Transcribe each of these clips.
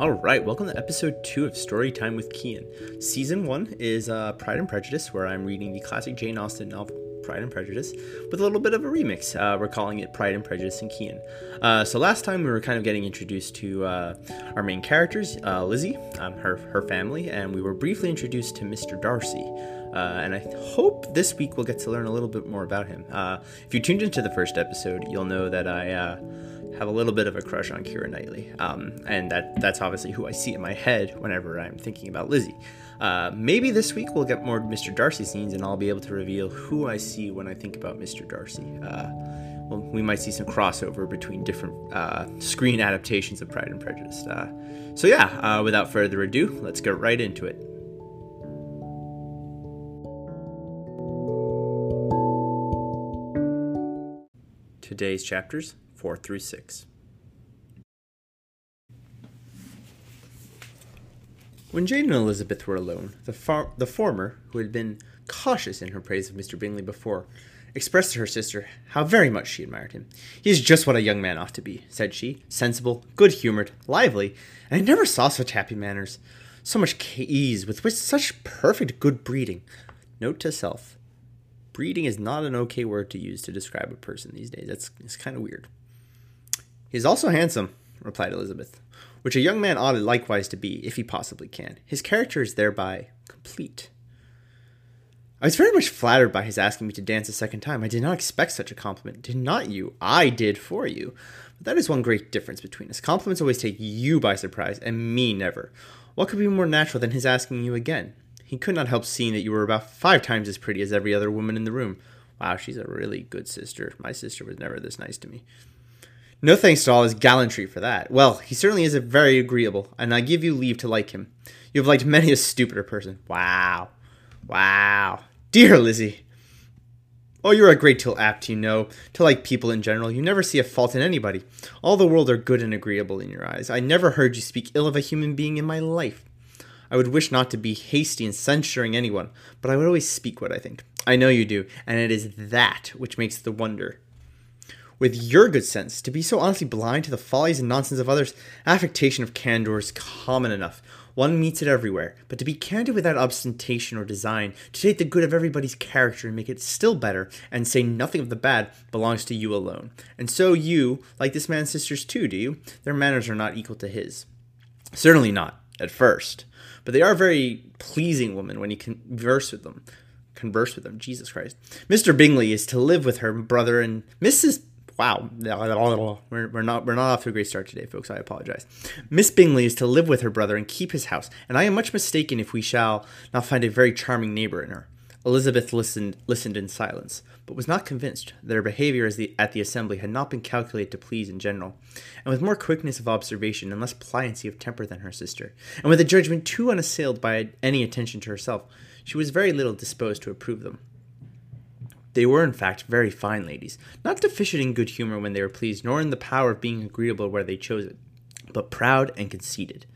All right, welcome to episode two of Storytime with Cian. Season one is uh, Pride and Prejudice, where I'm reading the classic Jane Austen novel Pride and Prejudice with a little bit of a remix. Uh, we're calling it Pride and Prejudice and Cian. Uh, so last time we were kind of getting introduced to uh, our main characters, uh, Lizzie, um, her her family, and we were briefly introduced to Mr. Darcy. Uh, and I hope this week we'll get to learn a little bit more about him. Uh, if you tuned into the first episode, you'll know that I have a little bit of a crush on Keira Knightley, um, and that that's obviously who I see in my head whenever I'm thinking about Lizzie. Uh, maybe this week we'll get more Mr. Darcy scenes, and I'll be able to reveal who I see when I think about Mr. Darcy. Uh, well, we might see some crossover between different uh, screen adaptations of Pride and Prejudice. Uh, so yeah, uh, without further ado, let's get right into it. Today's chapters 4 through 6. When Jane and Elizabeth were alone, the, far- the former, who had been cautious in her praise of Mr. Bingley before, expressed to her sister how very much she admired him. He is just what a young man ought to be, said she, sensible, good humored, lively, and I never saw such happy manners, so much ease, with which such perfect good breeding. Note to self breeding is not an okay word to use to describe a person these days. That's it's kind of weird. He is also handsome, replied Elizabeth, which a young man ought likewise to be, if he possibly can. His character is thereby complete. I was very much flattered by his asking me to dance a second time. I did not expect such a compliment. Did not you? I did for you. But that is one great difference between us. Compliments always take you by surprise, and me never. What could be more natural than his asking you again? He could not help seeing that you were about five times as pretty as every other woman in the room. Wow, she's a really good sister. My sister was never this nice to me. No thanks to all his gallantry for that. Well, he certainly is a very agreeable, and I give you leave to like him. You have liked many a stupider person. Wow. Wow. Dear Lizzie. Oh, you're a great deal apt, you know, to like people in general. You never see a fault in anybody. All the world are good and agreeable in your eyes. I never heard you speak ill of a human being in my life. I would wish not to be hasty in censuring anyone, but I would always speak what I think. I know you do, and it is that which makes the wonder with your good sense, to be so honestly blind to the follies and nonsense of others, affectation of candor is common enough. One meets it everywhere. But to be candid without ostentation or design, to take the good of everybody's character and make it still better, and say nothing of the bad, belongs to you alone. And so you, like this man's sisters too, do you? Their manners are not equal to his. Certainly not, at first. But they are very pleasing women when you converse with them. Converse with them, Jesus Christ. Mr. Bingley is to live with her brother, and Mrs wow, we're, we're not we're not off to a great start today, folks. I apologize. Miss Bingley is to live with her brother and keep his house, and I am much mistaken if we shall not find a very charming neighbor in her. Elizabeth listened listened in silence, but was not convinced that her behavior the, at the assembly had not been calculated to please in general, and with more quickness of observation and less pliancy of temper than her sister, and with a judgment too unassailed by any attention to herself, she was very little disposed to approve them. They were, in fact, very fine ladies, not deficient in good humor when they were pleased, nor in the power of being agreeable where they chose it, but proud and conceited.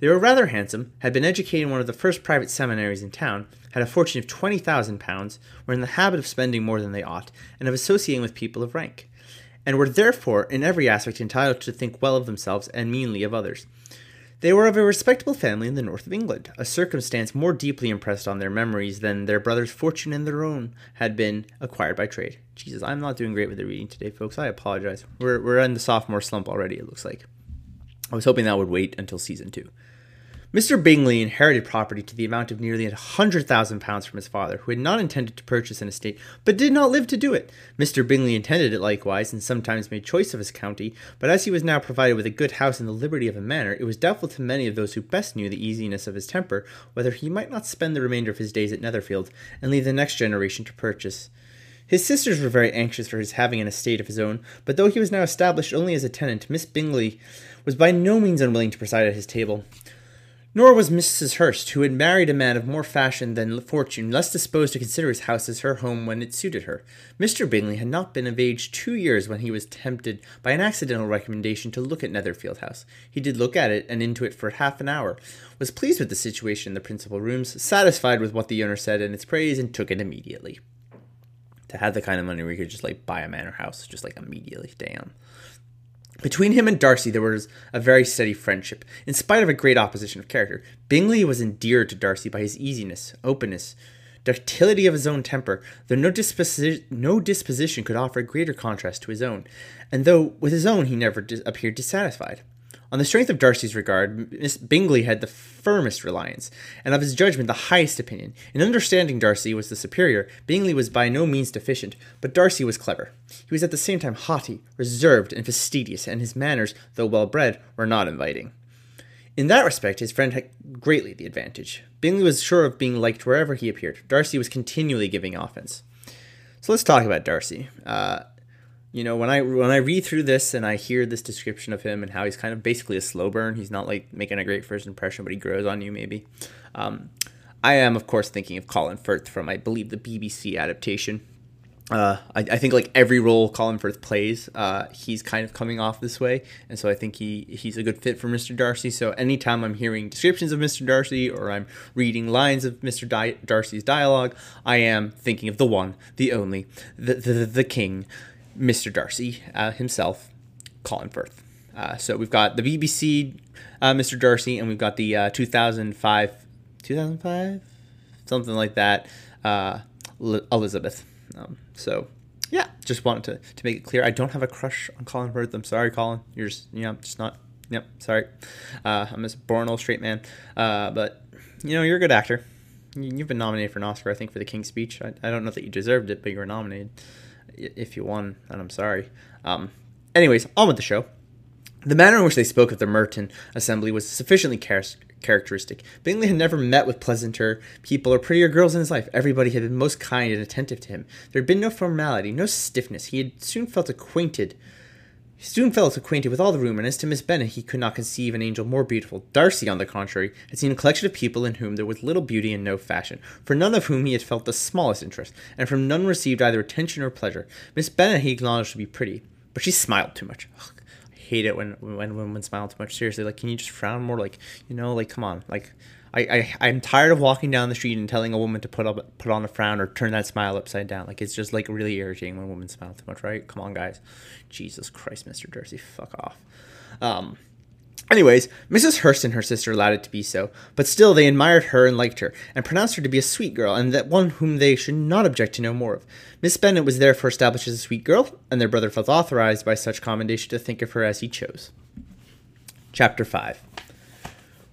They were rather handsome, had been educated in one of the first private seminaries in town, had a fortune of twenty thousand pounds, were in the habit of spending more than they ought, and of associating with people of rank, and were therefore in every aspect entitled to think well of themselves and meanly of others. They were of a respectable family in the north of England, a circumstance more deeply impressed on their memories than their brother's fortune and their own had been acquired by trade. Jesus, I'm not doing great with the reading today, folks. I apologize. We're, we're in the sophomore slump already, it looks like. I was hoping that would wait until season two. Mr. Bingley inherited property to the amount of nearly a hundred thousand pounds from his father, who had not intended to purchase an estate, but did not live to do it. Mr. Bingley intended it likewise, and sometimes made choice of his county, but as he was now provided with a good house and the liberty of a manor, it was doubtful to many of those who best knew the easiness of his temper whether he might not spend the remainder of his days at Netherfield, and leave the next generation to purchase. His sisters were very anxious for his having an estate of his own, but though he was now established only as a tenant, Miss Bingley was by no means unwilling to preside at his table. Nor was Mrs. Hurst, who had married a man of more fashion than fortune, less disposed to consider his house as her home when it suited her. Mr. Bingley had not been of age two years when he was tempted by an accidental recommendation to look at Netherfield House. He did look at it and into it for half an hour, was pleased with the situation in the principal rooms, satisfied with what the owner said in its praise, and took it immediately. To have the kind of money where you could just like buy a manor house, just like immediately, damn. Between him and Darcy, there was a very steady friendship, in spite of a great opposition of character. Bingley was endeared to Darcy by his easiness, openness, ductility of his own temper, though no, disposi- no disposition could offer a greater contrast to his own, and though with his own he never appeared dissatisfied. On the strength of Darcy's regard, Miss Bingley had the firmest reliance, and of his judgment the highest opinion. In understanding Darcy was the superior, Bingley was by no means deficient, but Darcy was clever. He was at the same time haughty, reserved, and fastidious, and his manners, though well bred, were not inviting. In that respect, his friend had greatly the advantage. Bingley was sure of being liked wherever he appeared. Darcy was continually giving offense. So let's talk about Darcy. Uh, you know when i when i read through this and i hear this description of him and how he's kind of basically a slow burn he's not like making a great first impression but he grows on you maybe um, i am of course thinking of colin firth from i believe the bbc adaptation uh, I, I, think like every role Colin Firth plays, uh, he's kind of coming off this way, and so I think he he's a good fit for Mr. Darcy. So anytime I'm hearing descriptions of Mr. Darcy or I'm reading lines of Mr. Di- Darcy's dialogue, I am thinking of the one, the only, the the, the king, Mr. Darcy uh, himself, Colin Firth. Uh, so we've got the BBC, uh, Mr. Darcy, and we've got the uh, 2005, 2005, something like that, uh, Elizabeth. Um, so yeah, just wanted to, to make it clear. I don't have a crush on Colin Firth. I'm sorry, Colin. You're just, you know, just not. Yep, sorry. Uh, I'm a born old straight man. but you know, you're a good actor. You've been nominated for an Oscar, I think, for The King's Speech. I, I don't know that you deserved it, but you were nominated if you won, and I'm sorry. Um, anyways, on with the show. The manner in which they spoke of the Meryton assembly was sufficiently char- characteristic. Bingley had never met with pleasanter people or prettier girls in his life. Everybody had been most kind and attentive to him. There had been no formality, no stiffness. He had soon felt acquainted he soon felt acquainted with all the room, and as to Miss Bennet, he could not conceive an angel more beautiful. Darcy, on the contrary, had seen a collection of people in whom there was little beauty and no fashion, for none of whom he had felt the smallest interest, and from none received either attention or pleasure. Miss Bennet he acknowledged to be pretty, but she smiled too much. Ugh, I hate it when when women smile too much. Seriously, like, can you just frown more? Like, you know, like, come on, like. I, I I'm tired of walking down the street and telling a woman to put up put on a frown or turn that smile upside down. Like it's just like really irritating when women smile too much, right? Come on, guys. Jesus Christ, Mr. Darcy, fuck off. Um, Anyways, Mrs. Hurst and her sister allowed it to be so, but still they admired her and liked her, and pronounced her to be a sweet girl, and that one whom they should not object to know more of. Miss Bennet was therefore established as a sweet girl, and their brother felt authorized by such commendation to think of her as he chose. Chapter 5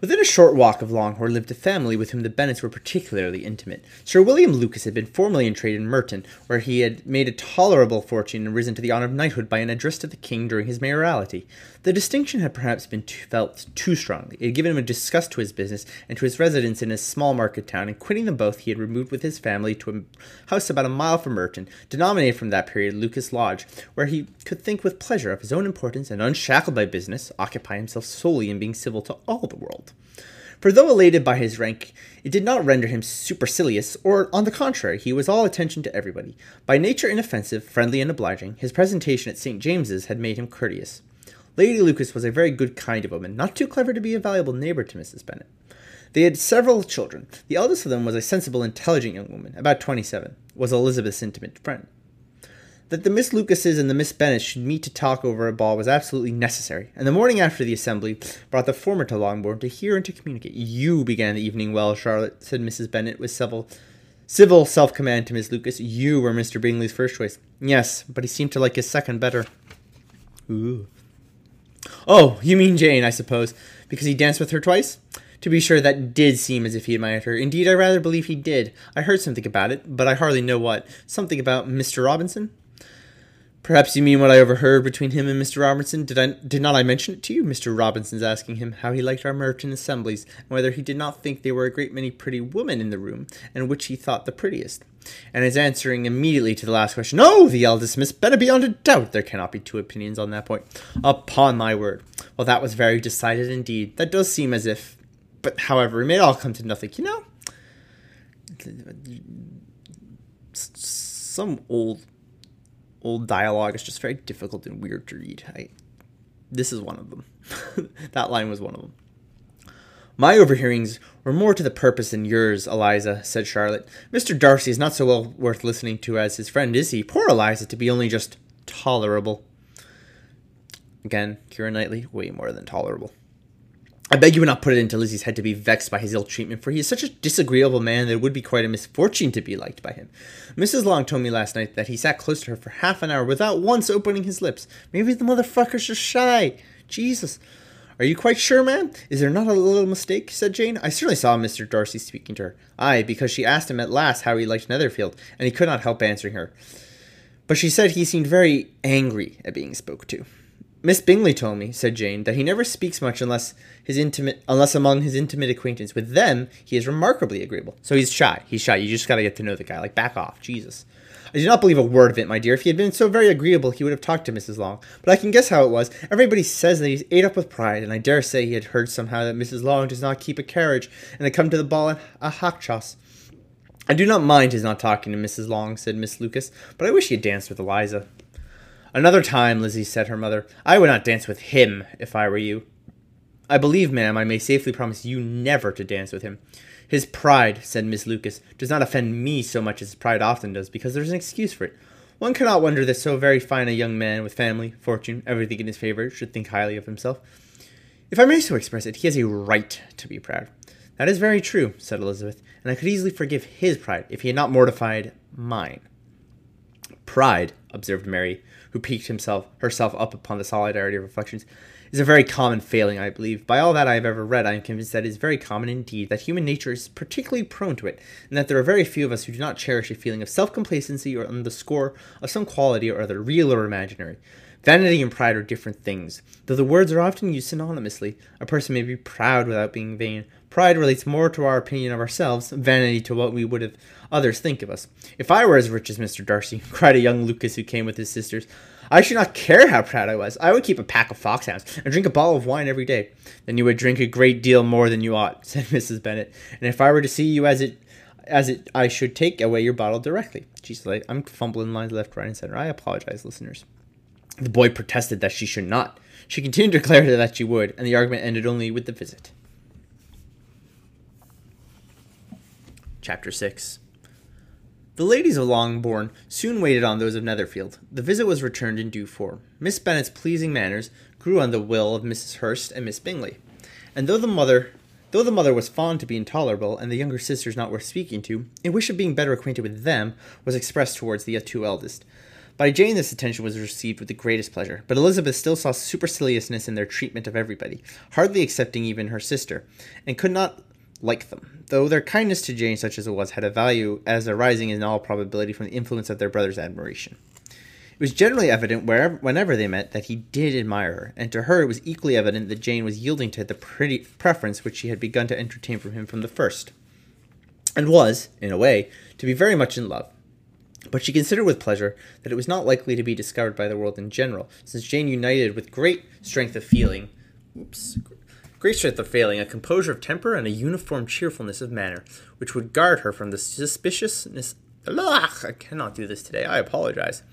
Within a short walk of Longbourn lived a family with whom the Bennets were particularly intimate. Sir William Lucas had been formerly in trade in Meryton, where he had made a tolerable fortune and risen to the honour of knighthood by an address to the king during his mayoralty. The distinction had perhaps been too, felt too strongly. It had given him a disgust to his business and to his residence in a small market town, and quitting them both, he had removed with his family to a house about a mile from Meryton, denominated from that period Lucas Lodge, where he could think with pleasure of his own importance and, unshackled by business, occupy himself solely in being civil to all the world. For though elated by his rank, it did not render him supercilious, or, on the contrary, he was all attention to everybody. By nature inoffensive, friendly, and obliging, his presentation at St. James's had made him courteous. Lady Lucas was a very good kind of woman, not too clever to be a valuable neighbor to Mrs. Bennet. They had several children. The eldest of them was a sensible, intelligent young woman, about twenty-seven, was Elizabeth's intimate friend. That the Miss Lucases and the Miss Bennets should meet to talk over a ball was absolutely necessary, and the morning after the assembly brought the former to Longbourn to hear and to communicate. You began the evening well, Charlotte, said Mrs. Bennet with civil, civil self command to Miss Lucas. You were Mr. Bingley's first choice. Yes, but he seemed to like his second better. Ooh. Oh, you mean Jane, I suppose, because he danced with her twice? To be sure, that did seem as if he admired her. Indeed, I rather believe he did. I heard something about it, but I hardly know what. Something about Mr. Robinson? Perhaps you mean what I overheard between him and Mr. Robinson. Did I did not I mention it to you? Mr. Robinson's asking him how he liked our Meryton assemblies, and whether he did not think there were a great many pretty women in the room, and which he thought the prettiest. And his answering immediately to the last question, "No, the eldest Miss Bennet beyond a doubt. There cannot be two opinions on that point. Upon my word. Well, that was very decided indeed. That does seem as if, but however, it may all come to nothing. You know, some old old dialogue is just very difficult and weird to read. I, this is one of them. that line was one of them. My overhearings were more to the purpose than yours, Eliza, said Charlotte. Mr. Darcy is not so well worth listening to as his friend, is he? Poor Eliza, to be only just tolerable. Again, Keira Knightley, way more than tolerable. I beg you would not put it into Lizzie's head to be vexed by his ill treatment, for he is such a disagreeable man that it would be quite a misfortune to be liked by him. Mrs. Long told me last night that he sat close to her for half an hour without once opening his lips. Maybe the motherfucker's just shy. Jesus. Are you quite sure, ma'am? Is there not a little mistake? said Jane. I certainly saw Mr. Darcy speaking to her. Aye, because she asked him at last how he liked Netherfield, and he could not help answering her. But she said he seemed very angry at being spoke to. Miss Bingley told me, said Jane, that he never speaks much unless his intimate unless among his intimate acquaintance. With them, he is remarkably agreeable. So he's shy. He's shy. You just gotta get to know the guy. Like back off. Jesus. I do not believe a word of it, my dear. If he had been so very agreeable, he would have talked to Mrs. Long. But I can guess how it was. Everybody says that he's ate up with pride, and I dare say he had heard somehow that Mrs. Long does not keep a carriage, and had come to the ball in a hack chaise. I do not mind his not talking to Mrs. Long, said Miss Lucas, but I wish he had danced with Eliza. Another time, Lizzie said her mother, I would not dance with him if I were you. I believe, ma'am, I may safely promise you never to dance with him. His pride, said Miss Lucas, does not offend me so much as his pride often does, because there's an excuse for it. One cannot wonder that so very fine a young man, with family, fortune, everything in his favor, should think highly of himself. If I may so express it, he has a right to be proud. That is very true, said Elizabeth, and I could easily forgive his pride if he had not mortified mine. Pride, observed Mary, who piqued himself herself up upon the solidarity of reflections, is a very common failing, I believe. By all that I have ever read, I am convinced that it is very common indeed, that human nature is particularly prone to it, and that there are very few of us who do not cherish a feeling of self complacency or on the score of some quality or other, real or imaginary. Vanity and pride are different things. Though the words are often used synonymously, a person may be proud without being vain. Pride relates more to our opinion of ourselves, vanity to what we would have others think of us. If I were as rich as Mr. Darcy, cried a young Lucas who came with his sisters, I should not care how proud I was. I would keep a pack of foxhounds and drink a bottle of wine every day. Then you would drink a great deal more than you ought, said Mrs. Bennet. And if I were to see you as it as it I should take away your bottle directly. She's like I'm fumbling lines left, right, and center. I apologize, listeners. The boy protested that she should not. She continued to declare that she would, and the argument ended only with the visit. Chapter 6 The ladies of Longbourn soon waited on those of Netherfield. The visit was returned in due form. Miss Bennet's pleasing manners grew on the will of Mrs. Hurst and Miss Bingley, and though the mother Though the mother was fond to be intolerable, and the younger sisters not worth speaking to, a wish of being better acquainted with them was expressed towards the two eldest. By Jane, this attention was received with the greatest pleasure, but Elizabeth still saw superciliousness in their treatment of everybody, hardly excepting even her sister, and could not like them, though their kindness to Jane, such as it was, had a value as arising in all probability from the influence of their brother's admiration. It was generally evident wherever, whenever they met that he did admire her, and to her it was equally evident that Jane was yielding to the pretty preference which she had begun to entertain for him from the first, and was, in a way, to be very much in love. But she considered with pleasure that it was not likely to be discovered by the world in general, since Jane united with great strength of feeling, oops, great strength of feeling, a composure of temper, and a uniform cheerfulness of manner, which would guard her from the suspiciousness. Ugh, I cannot do this today. I apologize.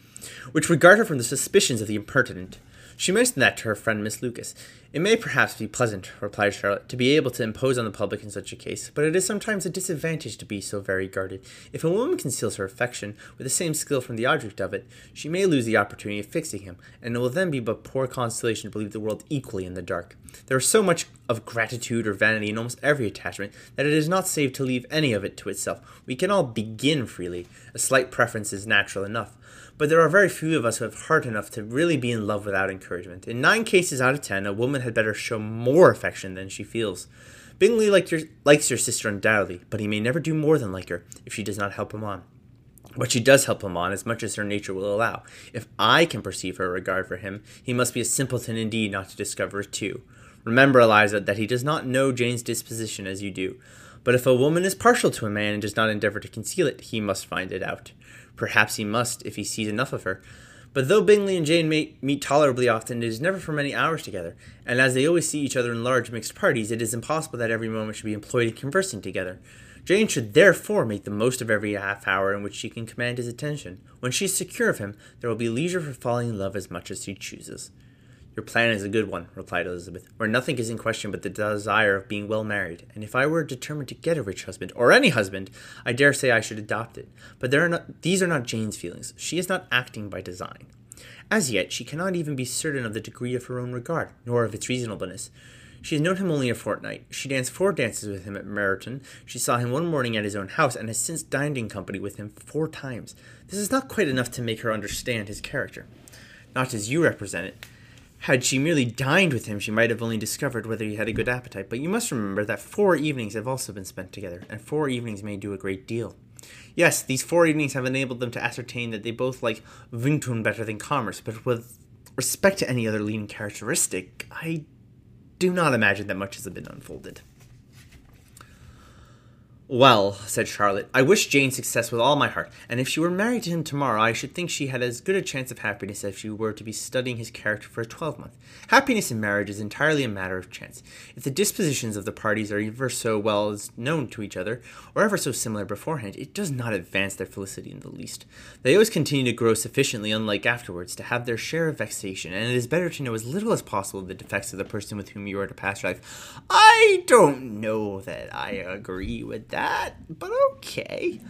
Which would guard her from the suspicions of the impertinent. She mentioned that to her friend Miss Lucas. It may perhaps be pleasant, replied Charlotte, to be able to impose on the public in such a case, but it is sometimes a disadvantage to be so very guarded. If a woman conceals her affection with the same skill from the object of it, she may lose the opportunity of fixing him, and it will then be but poor consolation to believe the world equally in the dark. There is so much of gratitude or vanity in almost every attachment that it is not safe to leave any of it to itself. We can all begin freely. A slight preference is natural enough but there are very few of us who have heart enough to really be in love without encouragement. In nine cases out of ten, a woman had better show more affection than she feels. Bingley your, likes your sister undoubtedly, but he may never do more than like her if she does not help him on. But she does help him on as much as her nature will allow. If I can perceive her regard for him, he must be a simpleton indeed not to discover it too. Remember, Eliza, that he does not know Jane's disposition as you do. But if a woman is partial to a man and does not endeavor to conceal it, he must find it out. Perhaps he must if he sees enough of her. But though Bingley and Jane may meet tolerably often, it is never for many hours together, and as they always see each other in large mixed parties, it is impossible that every moment should be employed in conversing together. Jane should therefore make the most of every half hour in which she can command his attention. When she is secure of him, there will be leisure for falling in love as much as she chooses. Your plan is a good one, replied Elizabeth, where nothing is in question but the desire of being well married, and if I were determined to get a rich husband, or any husband, I dare say I should adopt it. But are not, these are not Jane's feelings. She is not acting by design. As yet, she cannot even be certain of the degree of her own regard, nor of its reasonableness. She has known him only a fortnight. She danced four dances with him at Meryton. She saw him one morning at his own house, and has since dined in company with him four times. This is not quite enough to make her understand his character. Not as you represent it. Had she merely dined with him, she might have only discovered whether he had a good appetite. But you must remember that four evenings have also been spent together, and four evenings may do a great deal. Yes, these four evenings have enabled them to ascertain that they both like Vingt-un better than commerce, but with respect to any other leading characteristic, I do not imagine that much has been unfolded. Well, said Charlotte, I wish Jane success with all my heart, and if she were married to him tomorrow, I should think she had as good a chance of happiness as if she were to be studying his character for a twelvemonth. Happiness in marriage is entirely a matter of chance. If the dispositions of the parties are ever so well as known to each other, or ever so similar beforehand, it does not advance their felicity in the least. They always continue to grow sufficiently unlike afterwards to have their share of vexation, and it is better to know as little as possible of the defects of the person with whom you are to pass your life. I don't know that I agree with that that, but okay.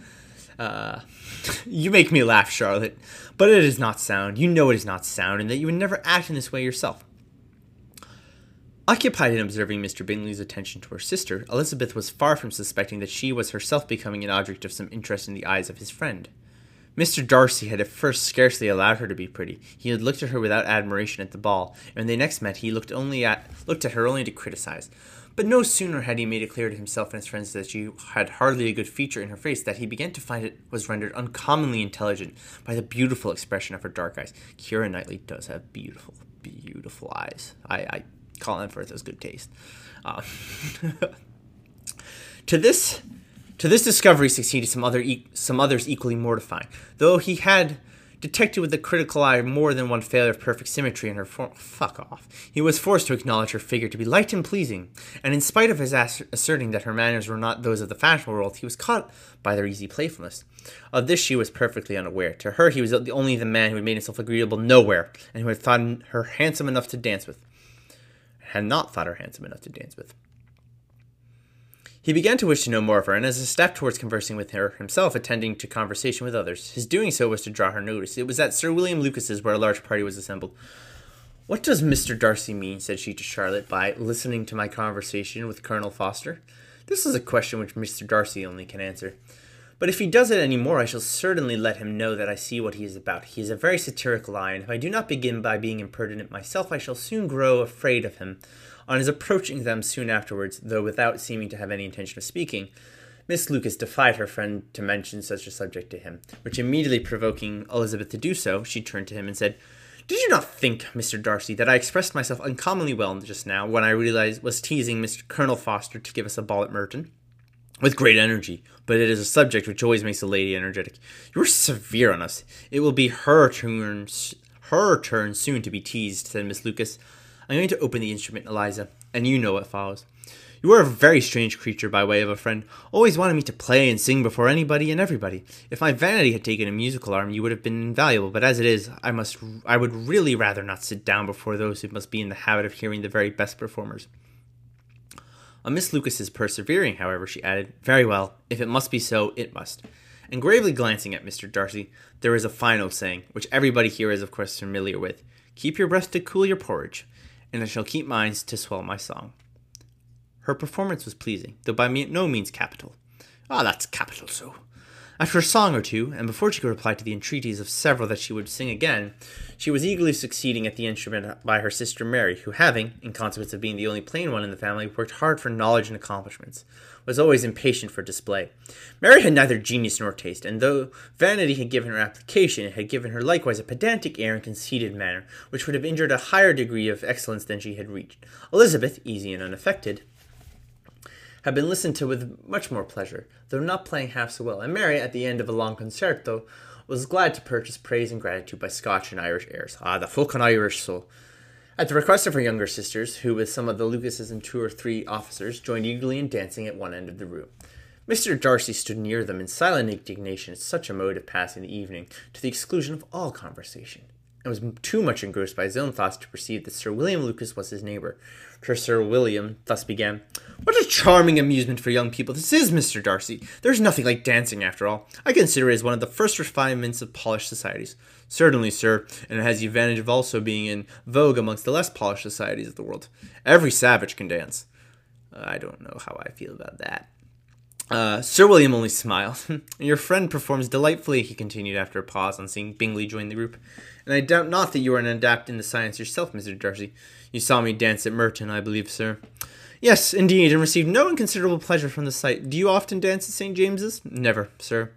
Uh, you make me laugh, Charlotte, but it is not sound. You know it is not sound, and that you would never act in this way yourself. Occupied in observing Mr. Bingley's attention to her sister, Elizabeth was far from suspecting that she was herself becoming an object of some interest in the eyes of his friend. Mr. Darcy had at first scarcely allowed her to be pretty. He had looked at her without admiration at the ball, and when they next met, he looked only at looked at her only to criticize. But no sooner had he made it clear to himself and his friends that she had hardly a good feature in her face that he began to find it was rendered uncommonly intelligent by the beautiful expression of her dark eyes. Keira Knightley does have beautiful, beautiful eyes. I, I Colin Firth has good taste. Uh, to this, to this discovery succeeded some other e- some others equally mortifying. Though he had detected with a critical eye more than one failure of perfect symmetry in her form. Fuck off. He was forced to acknowledge her figure to be light and pleasing, and in spite of his ass- asserting that her manners were not those of the fashionable world, he was caught by their easy playfulness. Of this she was perfectly unaware. To her, he was the only the man who had made himself agreeable nowhere, and who had thought her handsome enough to dance with. Had not thought her handsome enough to dance with. He began to wish to know more of her, and as a step towards conversing with her himself, attending to conversation with others. His doing so was to draw her notice. It was at Sir William Lucas's where a large party was assembled. What does Mr. Darcy mean, said she to Charlotte, by listening to my conversation with Colonel Forster? This is a question which Mr. Darcy only can answer. But if he does it any more, I shall certainly let him know that I see what he is about. He is a very satirical and if I do not begin by being impertinent myself, I shall soon grow afraid of him. On his approaching them soon afterwards, though without seeming to have any intention of speaking, Miss Lucas defied her friend to mention such a subject to him, which immediately provoking Elizabeth to do so, she turned to him and said, Did you not think, Mr. Darcy, that I expressed myself uncommonly well just now when I realized was teasing Mr. Colonel Forster to give us a ball at Meryton? With great energy, but it is a subject which always makes a lady energetic. You are severe on us. It will be her turn, her turn soon to be teased, said Miss Lucas. I'm going to open the instrument, Eliza, and you know what follows. You are a very strange creature by way of a friend, always wanting me to play and sing before anybody and everybody. If my vanity had taken a musical arm, you would have been invaluable, but as it is, I must I would really rather not sit down before those who must be in the habit of hearing the very best performers. On Miss Lucas's persevering, however, she added, Very well, if it must be so, it must. And gravely glancing at Mr. Darcy, there is a final saying, which everybody here is of course familiar with Keep your breath to cool your porridge and I shall keep mine to swell my song. Her performance was pleasing, though by me no means capital. Ah, that's capital so. After a song or two, and before she could reply to the entreaties of several that she would sing again, she was eagerly succeeding at the instrument by her sister Mary, who, having, in consequence of being the only plain one in the family, worked hard for knowledge and accomplishments, was always impatient for display. Mary had neither genius nor taste, and though vanity had given her application, it had given her likewise a pedantic air and conceited manner, which would have injured a higher degree of excellence than she had reached. Elizabeth, easy and unaffected, had been listened to with much more pleasure, though not playing half so well, and Mary, at the end of a long concerto, was glad to purchase praise and gratitude by Scotch and Irish airs. Ah, the folk and Irish soul. At the request of her younger sisters, who with some of the Lucases and two or three officers joined eagerly in dancing at one end of the room. Mr. Darcy stood near them in silent indignation at such a mode of passing the evening, to the exclusion of all conversation. And was too much engrossed by his own thoughts to perceive that Sir William Lucas was his neighbour. For Sir William thus began, What a charming amusement for young people this is, Mr. Darcy. There's nothing like dancing, after all. I consider it as one of the first refinements of polished societies. Certainly, sir, and it has the advantage of also being in vogue amongst the less polished societies of the world. Every savage can dance. I don't know how I feel about that. Uh, Sir William only smiled. Your friend performs delightfully, he continued after a pause on seeing Bingley join the group. And I doubt not that you are an adept in the science yourself, Mr. Darcy. You saw me dance at Meryton, I believe, sir. Yes, indeed, and received no inconsiderable pleasure from the sight. Do you often dance at St. James's? Never, sir.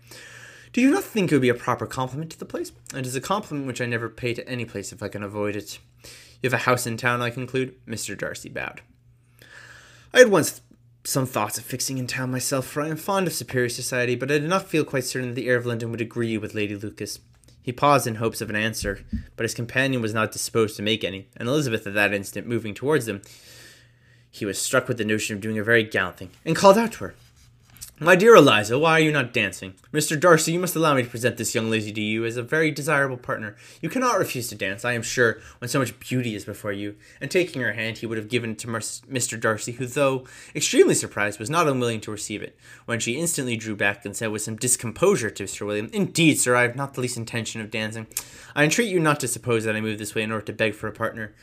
Do you not think it would be a proper compliment to the place? It is a compliment which I never pay to any place if I can avoid it. You have a house in town, I conclude? Mr. Darcy bowed. I had once some thoughts of fixing in town myself, for I am fond of superior society, but I did not feel quite certain that the air of London would agree with Lady Lucas. He paused in hopes of an answer, but his companion was not disposed to make any, and Elizabeth at that instant moving towards them, he was struck with the notion of doing a very gallant thing, and called out to her. My dear Eliza, why are you not dancing? Mr. Darcy, you must allow me to present this young lady to you as a very desirable partner. You cannot refuse to dance, I am sure, when so much beauty is before you. And taking her hand, he would have given it to Mr. Darcy, who, though extremely surprised, was not unwilling to receive it, when she instantly drew back and said with some discomposure to Sir William, Indeed, sir, I have not the least intention of dancing. I entreat you not to suppose that I move this way in order to beg for a partner.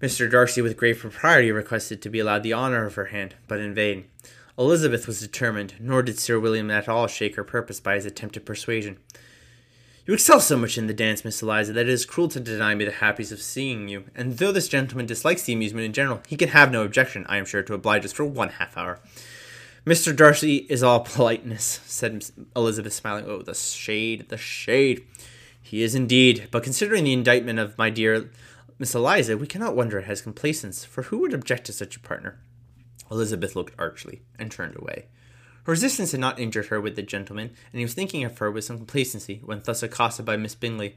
Mr. Darcy, with great propriety, requested to be allowed the honour of her hand, but in vain. Elizabeth was determined, nor did Sir William at all shake her purpose by his attempted persuasion. You excel so much in the dance, Miss Eliza, that it is cruel to deny me the happiness of seeing you, and though this gentleman dislikes the amusement in general, he can have no objection, I am sure, to oblige us for one half hour. Mr. Darcy is all politeness, said Elizabeth, smiling. Oh, the shade, the shade. He is indeed, but considering the indictment of my dear Miss Eliza, we cannot wonder at his complacence, for who would object to such a partner? Elizabeth looked archly and turned away. Her resistance had not injured her with the gentleman, and he was thinking of her with some complacency when thus accosted by Miss Bingley.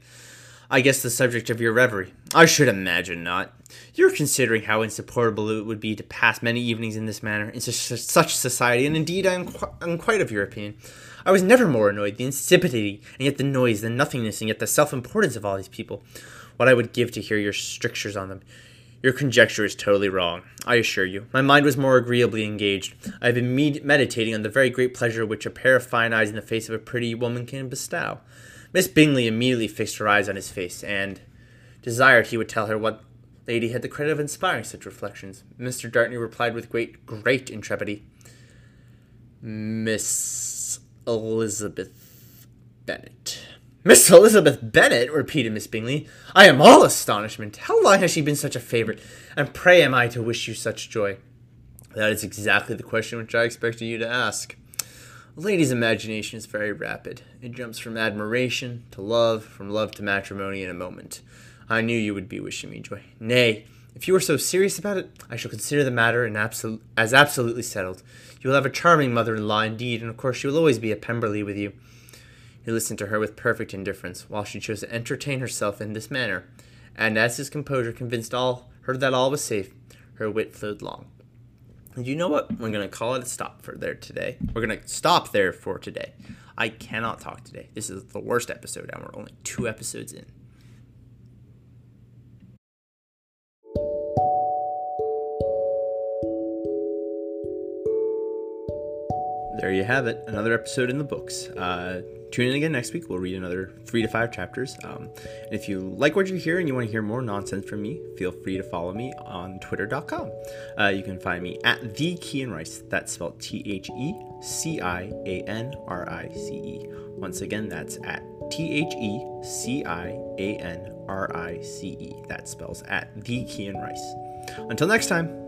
I guess the subject of your reverie. I should imagine not. You're considering how insupportable it would be to pass many evenings in this manner, in such, society, and indeed I am, qu- am quite of your opinion. I was never more annoyed. The insipidity, and yet the noise, the nothingness, and yet the self importance of all these people. What I would give to hear your strictures on them. Your conjecture is totally wrong, I assure you. My mind was more agreeably engaged. I have been med- meditating on the very great pleasure which a pair of fine eyes in the face of a pretty woman can bestow. Miss Bingley immediately fixed her eyes on his face, and desired he would tell her what lady had the credit of inspiring such reflections. Mr. Dartney replied with great, great intrepidity, Miss Elizabeth Bennet. Miss Elizabeth Bennet, repeated Miss Bingley. I am all astonishment. How long has she been such a favourite? And pray am I to wish you such joy? That is exactly the question which I expected you to ask. A lady's imagination is very rapid. It jumps from admiration to love, from love to matrimony in a moment. I knew you would be wishing me joy. Nay, if you are so serious about it, I shall consider the matter absol- as absolutely settled. You will have a charming mother-in-law indeed, and of course she will always be at Pemberley with you. He listened to her with perfect indifference, while she chose to entertain herself in this manner, and as his composure convinced all her that all was safe, her wit flowed long. And you know what? We're gonna call it a stop for there today. We're gonna stop there for today. I cannot talk today. This is the worst episode, and we're only two episodes in. There you have it, another episode in the books. Uh, Tune in again next week. We'll read another three to five chapters. Um, and if you like what you hear and you want to hear more nonsense from me, feel free to follow me on twitter.com. Uh, you can find me at the Cian Rice. That's spelled T H E C I A N R I C E. Once again, that's at T H E C I A N R I C E. That spells at the Cian Rice. Until next time.